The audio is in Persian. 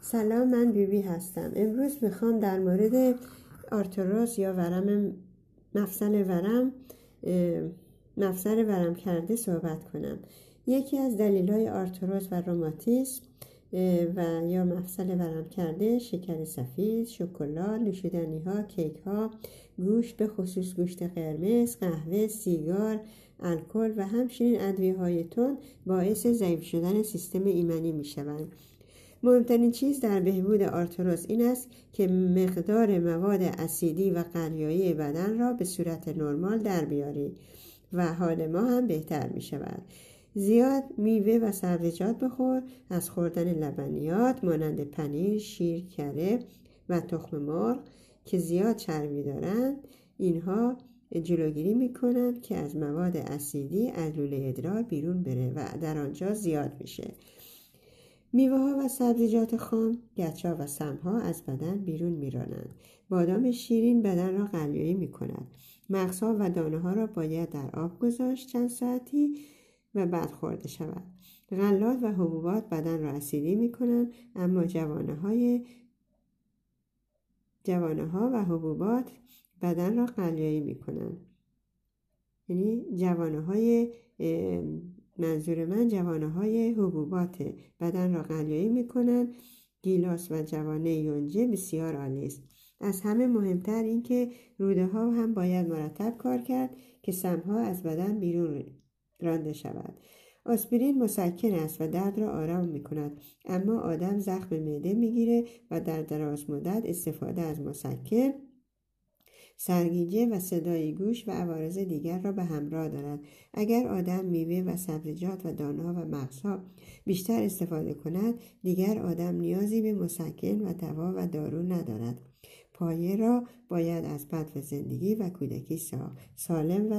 سلام من بیبی بی هستم امروز می‌خوام در مورد آرتروس یا ورم مفصل ورم مفصل ورم کرده صحبت کنم یکی از دلیل های آرتروس و روماتیسم و یا مفصل ورم کرده شکر سفید، شکلات، نوشیدنی ها، کیک ها، گوشت به خصوص گوشت قرمز، قهوه، سیگار، الکل و همچنین ادویه های تند باعث ضعیف شدن سیستم ایمنی می شوند. مهمترین چیز در بهبود آرتروس این است که مقدار مواد اسیدی و قلیایی بدن را به صورت نرمال در بیارید و حال ما هم بهتر می شود. زیاد میوه و سبزیجات بخور از خوردن لبنیات مانند پنیر، شیر، کره و تخم مرغ که زیاد چربی دارند اینها جلوگیری می کنند که از مواد اسیدی از لوله ادرار بیرون بره و در آنجا زیاد میشه میوه ها و سبزیجات خام گچا و سمها از بدن بیرون میرانند. بادام شیرین بدن را قلیایی می کند مغزها و دانه ها را باید در آب گذاشت چند ساعتی و بعد خورده شود. غلات و حبوبات بدن را اسیدی می کنند اما جوانه های جوانه ها و حبوبات بدن را قلیایی می کنند یعنی جوانه های منظور من جوانه های حبوبات بدن را قلیایی می کنند گیلاس و جوانه یونجه بسیار عالی است. از همه مهمتر اینکه روده ها هم باید مرتب کار کرد که سمها از بدن بیرون رانده شود. آسپرین مسکن است و درد را آرام می کند اما آدم زخم معده می‌گیره و در دراز مدت استفاده از مسکن سرگیجه و صدای گوش و عوارض دیگر را به همراه دارد اگر آدم میوه و سبزیجات و دانها و مغزها بیشتر استفاده کند دیگر آدم نیازی به مسکن و دوا و دارو ندارد. پایه را باید از بدو زندگی و کودکی سالم و